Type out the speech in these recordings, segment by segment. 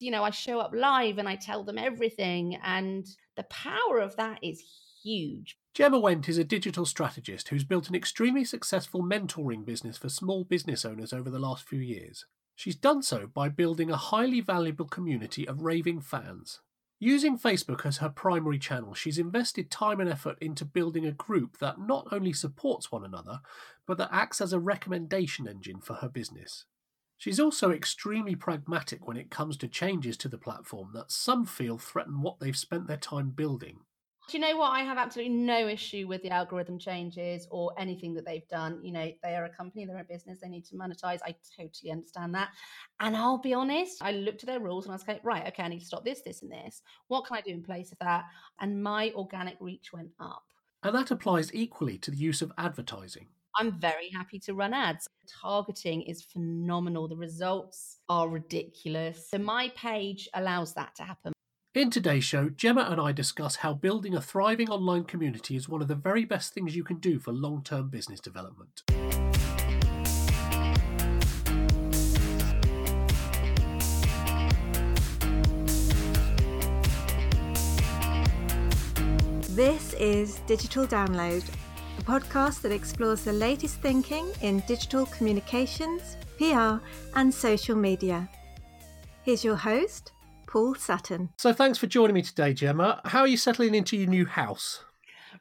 You know, I show up live and I tell them everything. And the power of that is huge. Gemma Went is a digital strategist who's built an extremely successful mentoring business for small business owners over the last few years. She's done so by building a highly valuable community of raving fans. Using Facebook as her primary channel, she's invested time and effort into building a group that not only supports one another, but that acts as a recommendation engine for her business. She's also extremely pragmatic when it comes to changes to the platform that some feel threaten what they've spent their time building. Do you know what? I have absolutely no issue with the algorithm changes or anything that they've done. You know, they are a company, they're a business, they need to monetize. I totally understand that. And I'll be honest, I looked at their rules and I was like, right, okay, I need to stop this, this, and this. What can I do in place of that? And my organic reach went up. And that applies equally to the use of advertising. I'm very happy to run ads. Targeting is phenomenal. The results are ridiculous. So my page allows that to happen. In today's show, Gemma and I discuss how building a thriving online community is one of the very best things you can do for long term business development. This is Digital Download, a podcast that explores the latest thinking in digital communications, PR, and social media. Here's your host, Paul Sutton. So, thanks for joining me today, Gemma. How are you settling into your new house?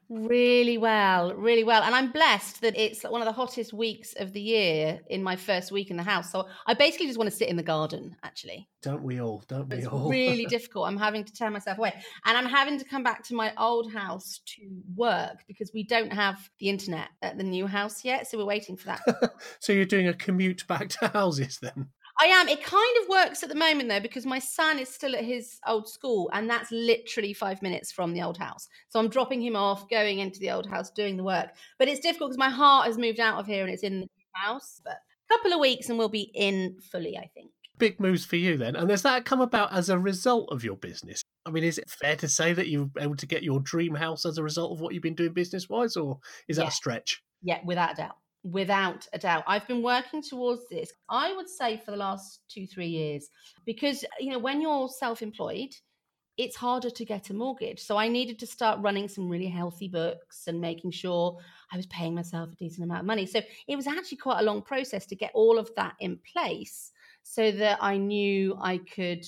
Really well, really well. And I'm blessed that it's one of the hottest weeks of the year in my first week in the house. So I basically just want to sit in the garden, actually. Don't we all? Don't we it's all? really difficult. I'm having to tear myself away. And I'm having to come back to my old house to work because we don't have the internet at the new house yet. So we're waiting for that. so you're doing a commute back to houses then? I am. It kind of works at the moment though, because my son is still at his old school, and that's literally five minutes from the old house. So I'm dropping him off, going into the old house, doing the work. But it's difficult because my heart has moved out of here and it's in the house. But a couple of weeks and we'll be in fully, I think. Big moves for you then. And has that come about as a result of your business? I mean, is it fair to say that you were able to get your dream house as a result of what you've been doing business wise, or is that yeah. a stretch? Yeah, without a doubt without a doubt. I've been working towards this, I would say, for the last two, three years, because, you know, when you're self employed, it's harder to get a mortgage. So I needed to start running some really healthy books and making sure I was paying myself a decent amount of money. So it was actually quite a long process to get all of that in place so that I knew I could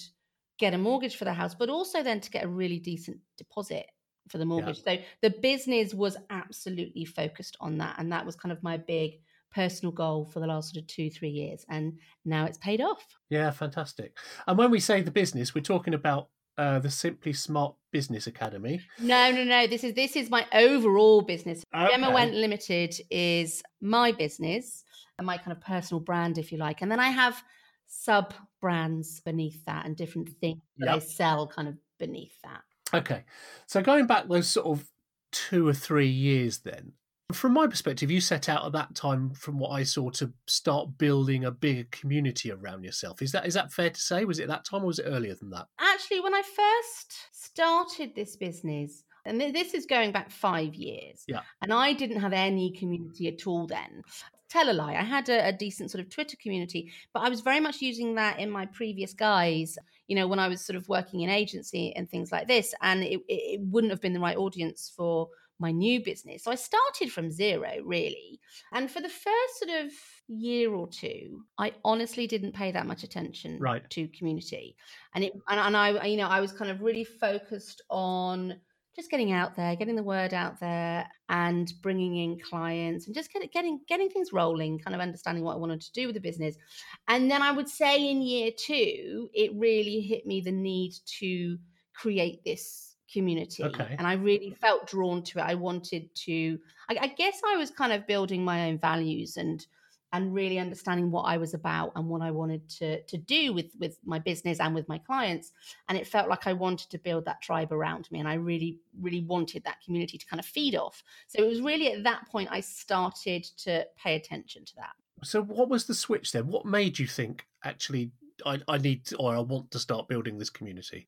get a mortgage for the house, but also then to get a really decent deposit for the mortgage. Yeah. So the business was absolutely focused on that. And that was kind of my big personal goal for the last sort of two, three years. And now it's paid off. Yeah, fantastic. And when we say the business, we're talking about uh, the Simply Smart Business Academy. No, no, no. This is this is my overall business. Okay. Gemma Went Limited is my business and my kind of personal brand, if you like. And then I have sub brands beneath that and different things that. I sell kind of beneath that. Okay. So going back those sort of two or three years then, from my perspective, you set out at that time, from what I saw, to start building a bigger community around yourself. Is that is that fair to say? Was it that time or was it earlier than that? Actually, when I first started this business, and this is going back five years, yeah, and I didn't have any community at all then tell a lie. I had a, a, decent sort of Twitter community, but I was very much using that in my previous guise, you know, when I was sort of working in agency and things like this. And it, it wouldn't have been the right audience for my new business. So I started from zero, really. And for the first sort of year or two, I honestly didn't pay that much attention right. to community. And it and, and I, you know, I was kind of really focused on just getting out there, getting the word out there, and bringing in clients, and just getting getting things rolling. Kind of understanding what I wanted to do with the business, and then I would say in year two, it really hit me the need to create this community, okay. and I really felt drawn to it. I wanted to. I, I guess I was kind of building my own values and and really understanding what I was about and what I wanted to to do with with my business and with my clients. And it felt like I wanted to build that tribe around me, and I really really wanted that community to kind of feed off. So it was really at that point I started to pay attention to that. So what was the switch then? What made you think actually I, I need to, or I want to start building this community?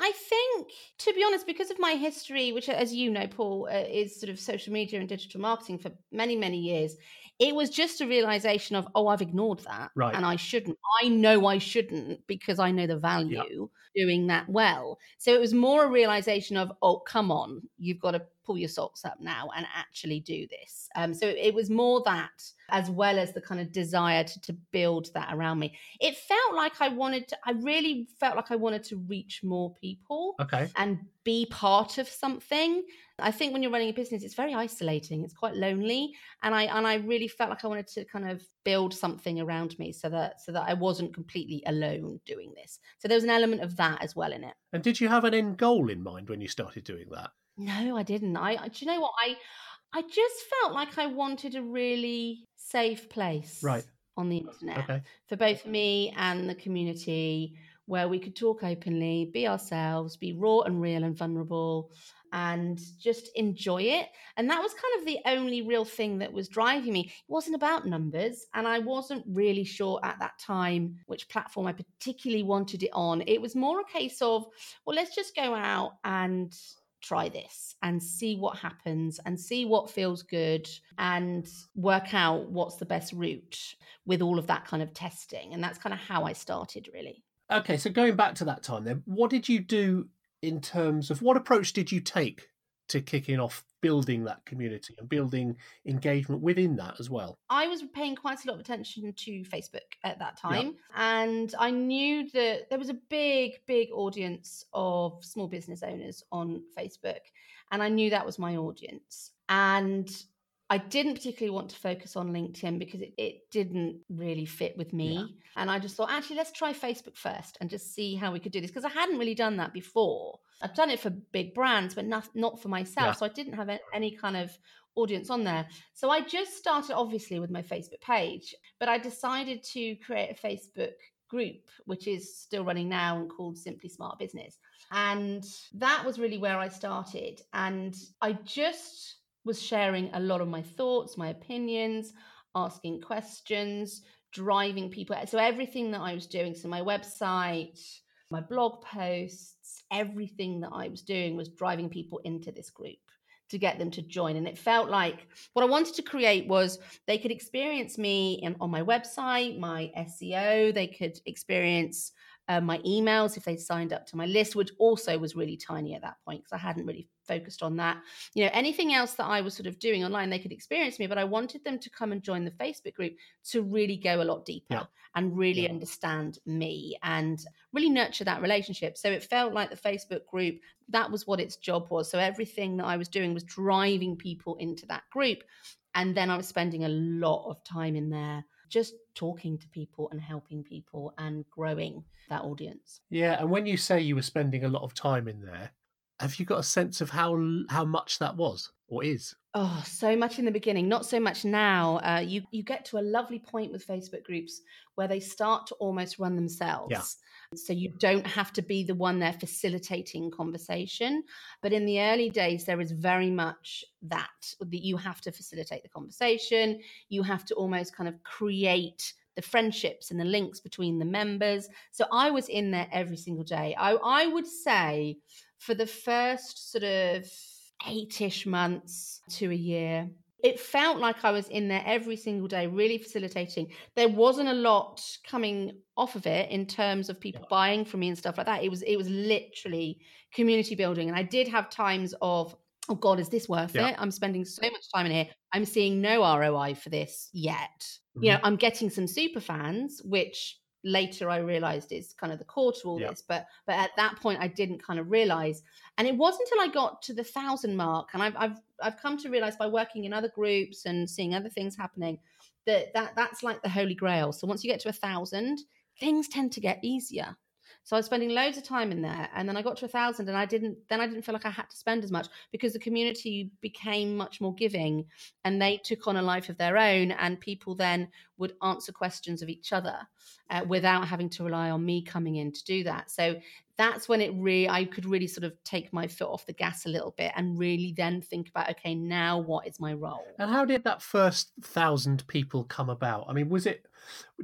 I think, to be honest, because of my history, which, as you know, Paul, uh, is sort of social media and digital marketing for many, many years, it was just a realization of, oh, I've ignored that. Right. And I shouldn't. I know I shouldn't because I know the value doing that well. So it was more a realization of, oh, come on, you've got to pull your socks up now and actually do this. Um, so it was more that as well as the kind of desire to, to build that around me. It felt like I wanted to, I really felt like I wanted to reach more people Okay. and be part of something. I think when you're running a business, it's very isolating. It's quite lonely, and I and I really felt like I wanted to kind of build something around me so that so that I wasn't completely alone doing this. So there was an element of that as well in it. And did you have an end goal in mind when you started doing that? No, I didn't. I do you know what I I just felt like I wanted a really safe place Right. on the internet Okay. for both me and the community where we could talk openly, be ourselves, be raw and real and vulnerable, and just enjoy it. And that was kind of the only real thing that was driving me. It wasn't about numbers, and I wasn't really sure at that time which platform I particularly wanted it on. It was more a case of, well, let's just go out and try this and see what happens and see what feels good and work out what's the best route with all of that kind of testing. And that's kind of how I started, really. Okay. So going back to that time, then, what did you do in terms of what approach did you take to kicking off building that community and building engagement within that as well? I was paying quite a lot of attention to Facebook at that time. And I knew that there was a big, big audience of small business owners on Facebook. And I knew that was my audience. And I didn't particularly want to focus on LinkedIn because it, it didn't really fit with me. Yeah. And I just thought, actually, let's try Facebook first and just see how we could do this because I hadn't really done that before. I've done it for big brands, but not, not for myself. Yeah. So I didn't have any kind of audience on there. So I just started, obviously, with my Facebook page, but I decided to create a Facebook group, which is still running now and called Simply Smart Business. And that was really where I started. And I just was sharing a lot of my thoughts, my opinions, asking questions, driving people. So everything that I was doing, so my website, my blog posts, everything that I was doing was driving people into this group to get them to join. And it felt like what I wanted to create was they could experience me in, on my website, my SEO, they could experience uh, my emails if they signed up to my list, which also was really tiny at that point because I hadn't really focused on that. You know, anything else that I was sort of doing online, they could experience me, but I wanted them to come and join the Facebook group to really go a lot deeper Yeah. and really Yeah. understand me and really nurture that relationship. So it felt like the Facebook group, that was what its job was. So everything that I was doing was driving people into that group. And then I was spending a lot of time in there just talking to people and helping people and growing that audience. Yeah, and when you say you were spending a lot of time in there, have you got a sense of how how much that was or is? Oh, so much in the beginning, not so much now. Uh, you you get to a lovely point with Facebook groups where they start to almost run themselves. Yeah. So you don't have to be the one there facilitating conversation. But in the early days, there is very much that that you have to facilitate the conversation. You have to almost kind of create the friendships and the links between the members. So I was in there every single day. I I would say for the first sort of eight-ish months to a year. It felt like i was in there every single day really facilitating. There wasn't a lot coming off of it in terms of people buying from me and stuff like that. It was it was literally community building and i did have times of oh god is this worth Yeah. it? I'm spending so much time in here. I'm seeing no roi for this yet. You know Mm-hmm. i'm getting some super fans which later i realized is kind of the core to all Yeah. this but but at that point i didn't kind of realize. And it wasn't until i got to the thousand mark and i've i've, I've come to realize by working in other groups and seeing other things happening that, that that's like the holy grail. So once you get to a thousand things tend to get easier so I was spending loads of time in there, and then I got to a thousand, and I didn't. Then I didn't feel like I had to spend as much because the community became much more giving, and they took on a life of their own, and people then would answer questions of each other uh, without having to rely on me coming in to do that. So that's when it really, I could really sort of take my foot off the gas a little bit and really then think about, okay, now what is my role? And how did that first thousand people come about? I mean, was it,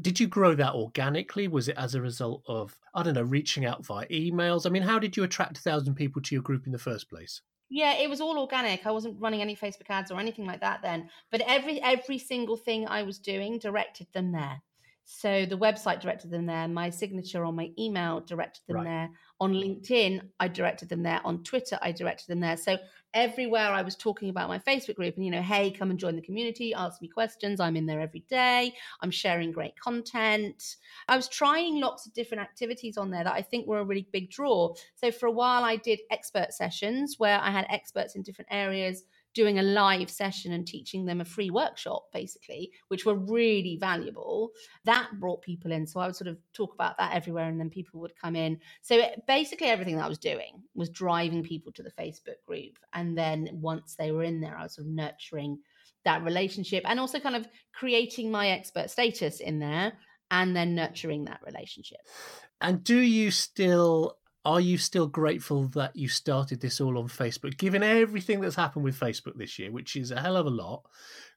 did you grow that organically? Was it as a result of, I don't know, reaching out via emails? I mean, how did you attract a thousand people to your group in the first place? Yeah, it was all organic. I wasn't running any Facebook ads or anything like that then. But every every single thing I was doing directed them there. So the website directed them there. My signature on my email directed them Right. there. On LinkedIn, I directed them there. On Twitter, I directed them there. So everywhere I was talking about my Facebook group and, you know, hey, come and join the community, ask me questions. I'm in there every day. I'm sharing great content. I was trying lots of different activities on there that I think were a really big draw. So for a while, I did expert sessions where I had experts in different areas doing a live session and teaching them a free workshop, basically, which were really valuable. That brought people in. So I would sort of talk about that everywhere, and then people would come in. So it, basically, everything that I was doing was driving people to the Facebook group. And then once they were in there, I was sort of nurturing that relationship and also kind of creating my expert status in there and then nurturing that relationship. And do you still are you still grateful that you started this all on Facebook? Given everything that's happened with Facebook this year, which is a hell of a lot,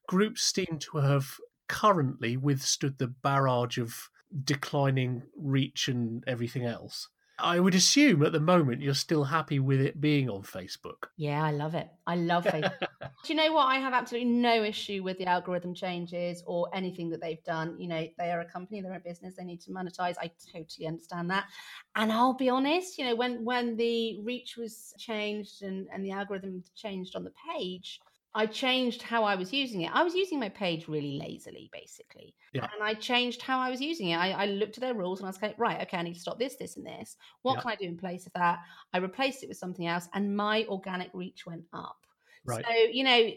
groups seem to have currently withstood the barrage of declining reach and everything else. I would assume at the moment you're still happy with it being on Facebook. Yeah, I love it. I love Facebook. Do you know what? I have absolutely no issue with the algorithm changes or anything that they've done. You know, they are a company, they're a business, they need to monetize. I totally understand that. And I'll be honest, you know, when when the reach was changed and, and the algorithm changed on the page, I changed how I was using it. I was using my page really lazily, basically. Yeah. And I changed how I was using it. I, I looked at their rules and I was like, right, okay, I need to stop this, this, and this. What Yeah. can I do in place of that? I replaced it with something else, and my organic reach went up. Right. So, you know,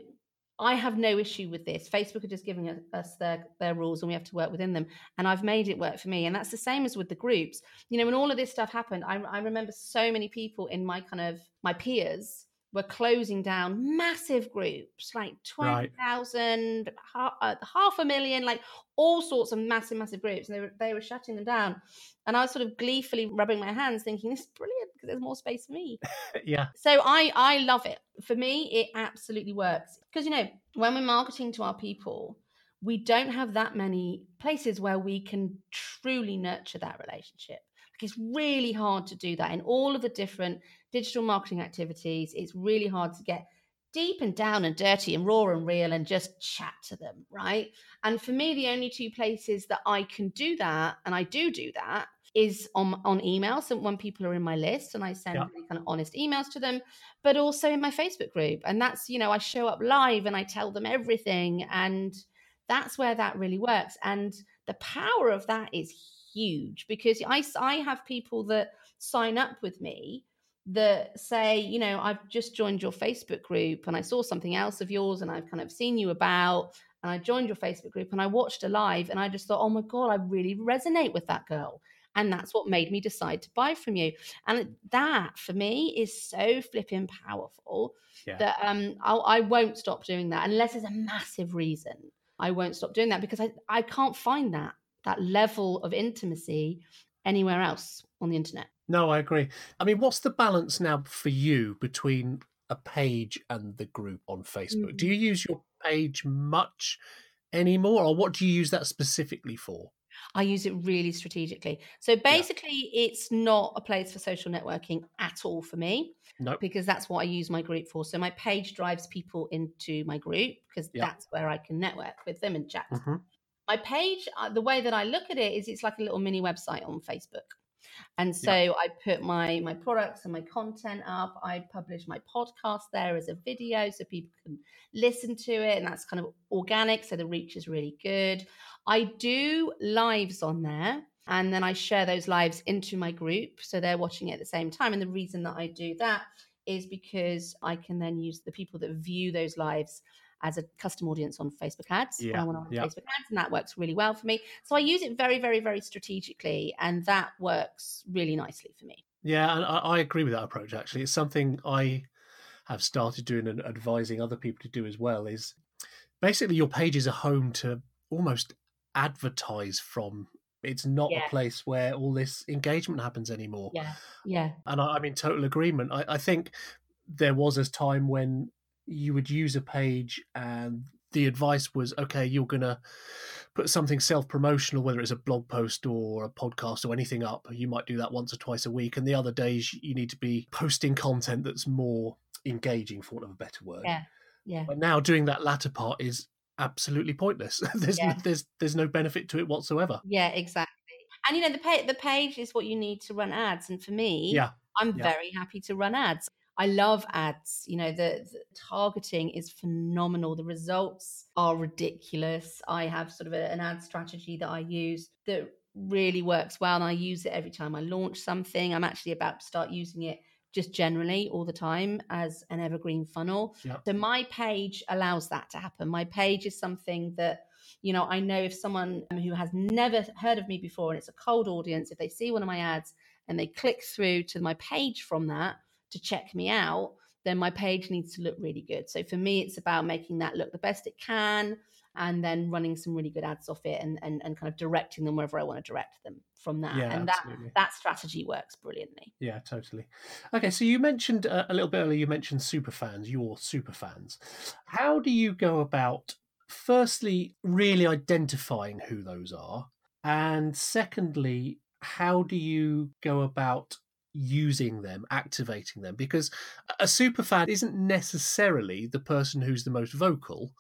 I have no issue with this. Facebook are just giving us- their, their rules and we have to work within them. And I've made it work for me. And that's the same as with the groups. You know, when all of this stuff happened, I, I remember so many people in my kind of my peers were closing down massive groups, like Right. 20,000, half, uh, half a million, like all sorts of massive, massive groups. And they were, they were shutting them down. And I was sort of gleefully rubbing my hands thinking, this is brilliant because there's more space for me yeah. so i i love it for me it absolutely works because you know when we're marketing to our people we don't have that many places where we can truly nurture that relationship like it's really hard to do that in all of the different digital marketing activities it's really hard to get deep and down and dirty and raw and real and just chat to them right and for me the only two places that i can do that and i do do that is on on email. So when people are in my list and I send Yeah. really kind of honest emails to them, but also in my Facebook group. And that's, you know, I show up live and I tell them everything. And that's where that really works. And the power of that is huge because I I have people that sign up with me that say, you know, I've just joined your Facebook group and I saw something else of yours and I've kind of seen you about and I joined your Facebook group and I watched a live and I just thought, oh my God, I really resonate with that girl. And that's what made me decide to buy from you. And that for me is so flipping powerful Yeah. that um I'll, I won't stop doing that unless there's a massive reason. I won't stop doing that because I, I can't find that that level of intimacy anywhere else on the internet. No, I agree. I mean, what's the balance now for you between a page and the group on Facebook? Do Mm. you use your page much anymore, or what do you use that specifically for? I use it really strategically. So basically, it's not a place for social networking at all for me Nope. because that's what I use my group for. So my page drives people into my group because Yeah. that's where I can network with them and chat. Mhm. My page, uh, the way that I look at it is it's like a little mini website on Facebook. And so Yeah. I put my my products and my content up. I publish my podcast there as a video so people can listen to it and that's kind of organic so the reach is really good. I do lives on there and then I share those lives into my group so they're watching it at the same time and the reason that I do that is because I can then use the people that view those lives as a custom audience on Facebook ads. when I Yeah, want yeah. Facebook ads, and that works really well for me. So I use it very, very, very strategically, and that works really nicely for me. Yeah, and I, I agree with that approach. Actually, it's something I have started doing and advising other people to do as well. Is basically your page is a home to almost advertise from. It's not Yeah. a place where all this engagement happens anymore. Yeah, yeah, and I, I'm in total agreement. I, I think there was a time when you would use a page and the advice was okay, you're gonna put something self-promotional, whether it's a blog post or a podcast or anything up. You might do that once or twice a week, and the other days you need to be posting content that's more engaging, for want of a better word. Yeah. Yeah. But now doing that latter part is absolutely pointless. there's Yeah. there's there's no benefit to it whatsoever. Yeah, exactly. And you know, the page the page is what you need to run ads. And for me, Yeah. I'm Yeah. very happy to run ads. I love ads. You know, the, the targeting is phenomenal. The results are ridiculous. I have sort of a- an ad strategy that I use that really works well. And I use it every time I launch something. I'm actually about to start using it just generally all the time as an evergreen funnel. So my page allows that to happen. My page is something that you know, I know if someone who has never heard of me before and it's a cold audience, if they see one of my ads and they click through to my page from that to check me out, then my page needs to look really good. So for me, it's about making that look the best it can and then running some really good ads off it and, and, and kind of directing them wherever I want to direct them from that. Yeah, and that, absolutely. that strategy works brilliantly. Yeah, totally. Okay, so you mentioned uh, a little bit earlier. You mentioned super fans, your super fans. How do you go about, firstly, really identifying who those are, and secondly, how do you go about using them, activating them? Because a super fan isn't necessarily the person who's the most vocal;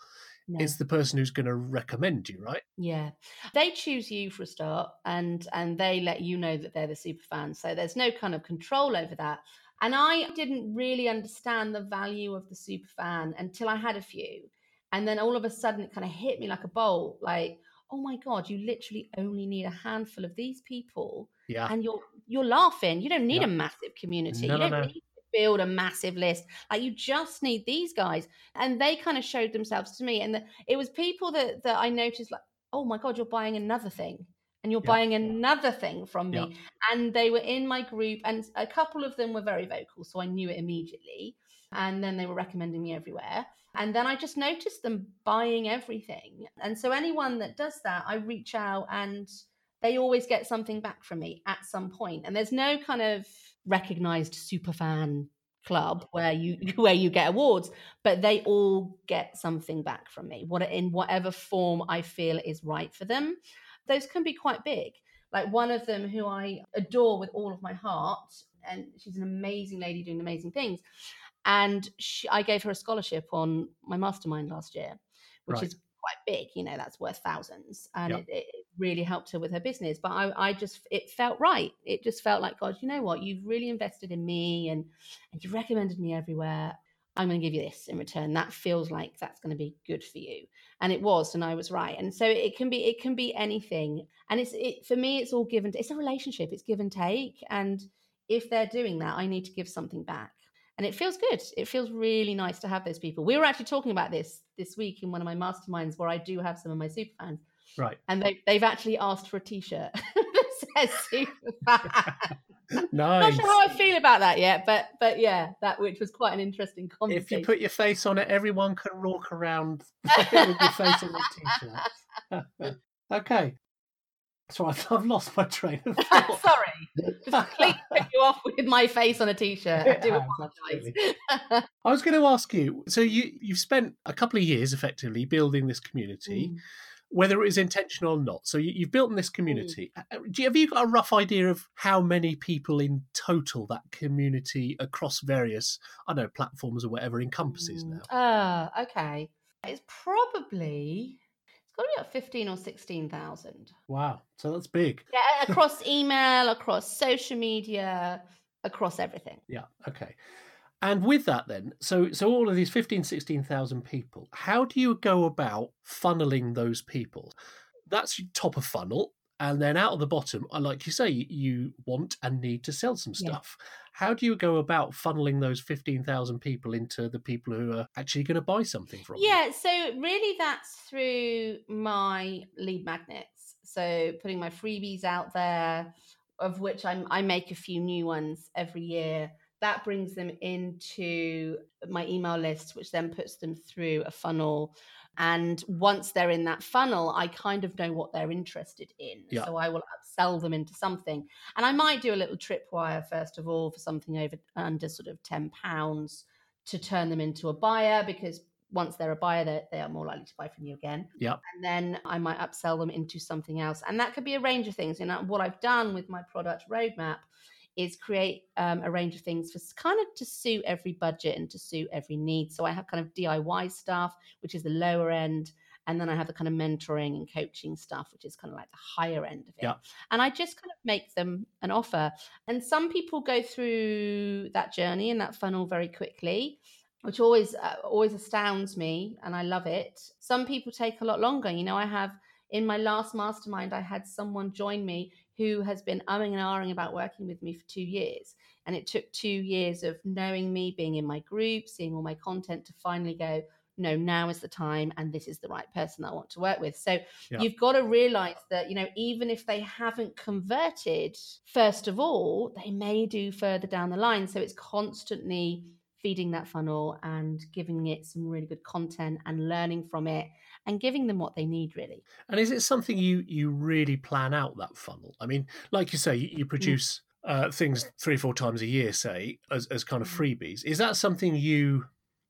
No. it's the person who's going to recommend you, right? Yeah. They choose you for a start and and they let you know that they're the super fan. So there's no kind of control over that. And I didn't really understand the value of the super fan until I had a few. And then all of a sudden it kind of hit me like a bolt like oh my god, you literally only need a handful of these people Yeah, and you're you're laughing. You don't need Yeah. a massive community. No, you don't no. need to build a massive list. Like you just need these guys. And they kind of showed themselves to me. And the, it was people that that I noticed like, oh my God, you're buying another thing. And you're Yeah. buying another thing from me. Yeah. And they were in my group, and a couple of them were very vocal, so I knew it immediately. And then they were recommending me everywhere. And then I just noticed them buying everything. And so anyone that does that, I reach out and they always get something back from me at some point. And there's no kind of recognized super fan club where you where you get awards, but they all get something back from me. What in whatever form I feel is right for them. Those can be quite big. Like one of them who I adore with all of my heart, and she's an amazing lady doing amazing things. And she, I gave her a scholarship on my mastermind last year, which Right. is quite big. You know, that's worth thousands, and Yep. it, it really helped her with her business. But I, I just, it felt right. It just felt like, God, you know what? You've really invested in me, and and you've recommended me everywhere. I'm going to give you this in return. That feels like that's going to be good for you, and it was, and I was right. And so it can be, it can be anything, and it's it for me. It's all given. It's a relationship. It's give and take, and if they're doing that, I need to give something back and it feels good. It feels really nice to have those people. We were actually talking about this this week in one of my masterminds where I do have some of my super fans, right. and they they've actually asked for a T-shirt that says super fan. Not sure how I feel about that yet, but but yeah, that which was quite an interesting concept. If you put your face on it, everyone can walk around with your face on the t-shirt. okay. So I've, I've lost my train of thought. Sorry, just completely put you off with my face on a T-shirt. I do has, apologise. I was going to ask you. So you you've spent a couple of years effectively building this community, Mm. Whether it was intentional or not. So you, you've built in this community. Uh, Do you, have you got a rough idea of how many people in total that community across various I don't know platforms or whatever encompasses now? Ah, okay. It's probably it's got to be about fifteen or sixteen thousand. Wow. So that's big. Yeah, across email, across social media, across everything. Yeah. Okay. And with that then, so so all of these 15, 16,000 people, how do you go about funneling those people? That's top of funnel. And then out of the bottom, uh, like you say, you want and need to sell some Yeah. stuff. How do you go about funneling those 15,000 people into the people who are actually going to buy something from you? Yeah, so really that's through my lead magnets. So putting my freebies out there, of which I'm, I make a few new ones every year. That brings them into my email list, which then puts them through a funnel. And once they're in that funnel, I kind of know what they're interested in. Yeah. So I will upsell them into something. And I might do a little tripwire, first of all, for something over under sort of £10 to turn them into a buyer because once they're a buyer, they they are more likely to buy from you again. Yep. And then I might upsell them into something else. And that could be a range of things. And what I've done with my product roadmap is create um, a range of things for kind of to suit every budget and to suit every need. So I have kind of DIY stuff, which is the lower end. And then I have the kind of mentoring and coaching stuff, which is kind of like the higher end of it. Yeah. And I just kind of make them an offer. And some people go through that journey and that funnel very quickly which always uh, always astounds me and I love it. Some people take a lot longer. You know, I have in my last mastermind I had someone join me who has been umming and ahhing about working with me for 2 years. And it took 2 years of knowing me, being in my group, seeing all my content to finally go no now is the time and this is the right person i want to work with. So yeah. you've got to realize that you know even if they haven't converted first of all they may do further down the line. So it's constantly feeding that funnel and giving it some really good content and learning from it and giving them what they need really. And is it something you you really plan out that funnel? I mean like you say you, mm. produce uh, things three or four times a year say as, as kind of mm. freebies. Is that something you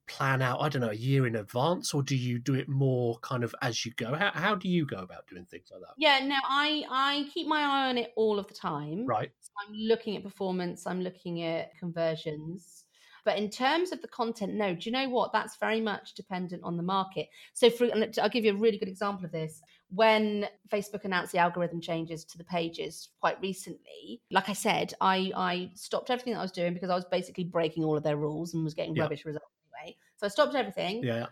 plan out i don't know a year in advance or do you do it more kind of as you go? How, how do you go about doing things like that? Yeah no i i keep my eye on it all of the time. Right. So i'm looking at performance i'm looking at conversions but in terms of the content, no. Do you know what? That's very much dependent on the market. So, for I'll give you a really good example of this. When Facebook announced the algorithm changes to the pages quite recently, like I said, I I stopped everything that I was doing because I was basically breaking all of their rules and was getting yeah. rubbish results anyway. So I stopped everything. Yeah. yeah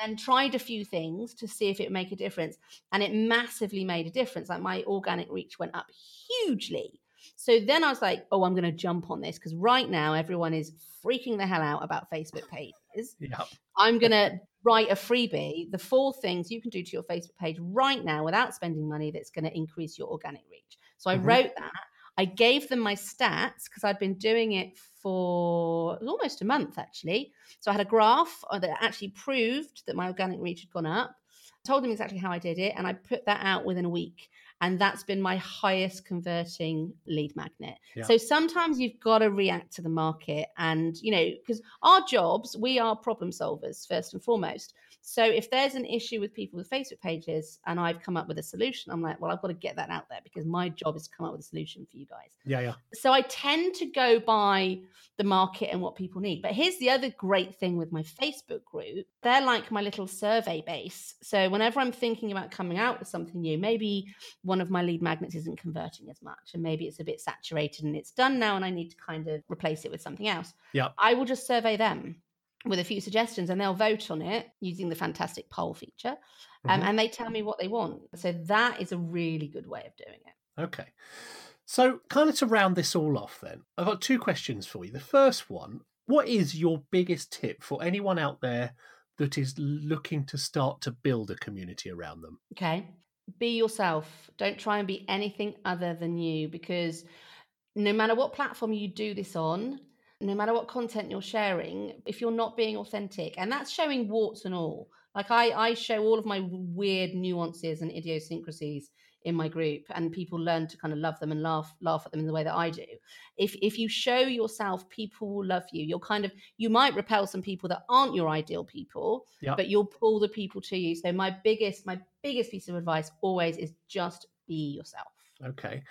and then tried a few things to see if it would make a difference. And it massively made a difference. Like my organic reach went up hugely. So then I was like, oh, I'm going to jump on this because right now everyone is freaking the hell out about Facebook pages. Yep. I'm going to write a freebie, the four things you can do to your Facebook page right now without spending money that's going to increase your organic reach. So I mm-hmm. wrote that. I gave them my stats because I'd been doing it for it almost a month actually. So I had a graph uh, that actually proved that my organic reach had gone up. I told them exactly how I did it, and I put that out within a week and that's been my highest converting lead magnet. Yeah. So sometimes you've got to react to the market and you know because our jobs we are problem solvers first and foremost. So if there's an issue with people with Facebook pages and I've come up with a solution, I'm like, well, I've got to get that out there because my job is to come up with a solution for you guys. Yeah, yeah. So I tend to go by the market and what people need. But here's the other great thing with my Facebook group. They're like my little survey base. So whenever I'm thinking about coming out with something new, maybe one of my lead magnets isn't converting as much and maybe it's a bit saturated and it's done now and I need to kind of replace it with something else. Yeah. I will just survey them with a few suggestions and they'll vote on it using the fantastic poll feature um, mm-hmm. and they tell me what they want. So that is a really good way of doing it. Okay. So kind of to round this all off then i've got two questions for you. The first one what is your biggest tip for anyone out there that is looking to start to build a community around them? Okay. Be yourself. Don't try and be anything other than you because no matter what platform you do this on no matter what content you're sharing, if you're not being authentic, and that's showing warts and all. Like I, I show all of my weird nuances and idiosyncrasies in my group, and people learn to kind of love them and laugh, laugh at them in the way that I do. If if you show yourself, people will love you. You'll kind of you might repel some people that aren't your ideal people, yep. but you'll pull the people to you. So my biggest, my biggest piece of advice always is just be yourself. Okay.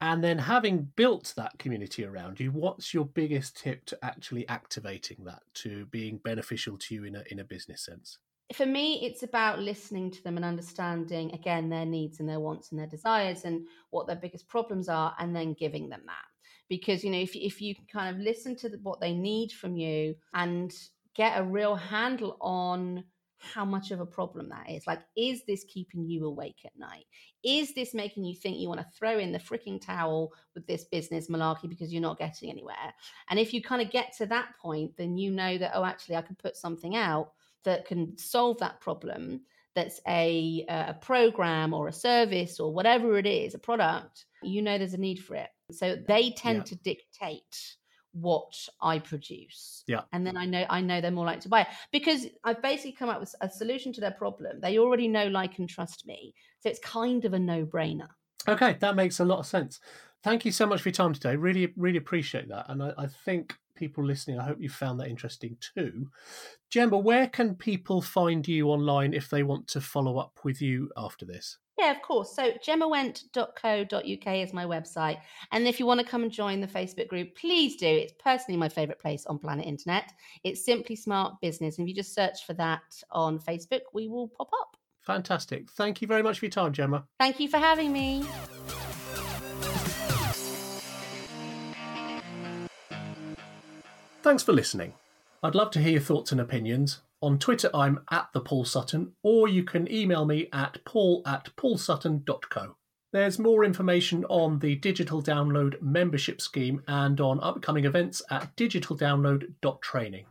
And then having built that community around you, what's your biggest tip to actually activating that to being beneficial to you in a in a business sense? For me, it's about listening to them and understanding again their needs and their wants and their desires and what their biggest problems are, and then giving them that. Because you know, if if you can kind of listen to the, what they need from you and get a real handle on how much of a problem that is. Like, is this keeping you awake at night? Is this making you think you want to throw in the freaking towel with this business malarkey because you're not getting anywhere? And if you kind of get to that point, then you know that, oh, actually, I can put something out that can solve that problem. That's a, uh, a program or a service or whatever it is, a product, you know there's a need for it. So they tend yeah. to dictate what I produce. Yeah. And then I know I know they're more likely to buy it because I've basically come up with a solution to their problem. They already know, like, and trust me. So it's kind of a no-brainer. Okay, that makes a lot of sense. Thank you so much for your time today. Really, really appreciate that. And I, I think people listening, I hope you found that interesting too. Gemma, where can people find you online if they want to follow up with you after this? Yeah, of course. So gemmawent.co.uk is my website. And if you want to come and join the Facebook group, please do. It's personally my favorite place on planet internet. It's Simply Smart Business. And if you just search for that on Facebook, we will pop up. Fantastic. Thank you very much for your time, Gemma. Thank you for having me. Thanks for listening. I'd love to hear your thoughts and opinions. On Twitter, I'm at the Paul Sutton, or you can email me at paul at paulsutton.co. There's more information on the Digital Download membership scheme and on upcoming events at digitaldownload.training.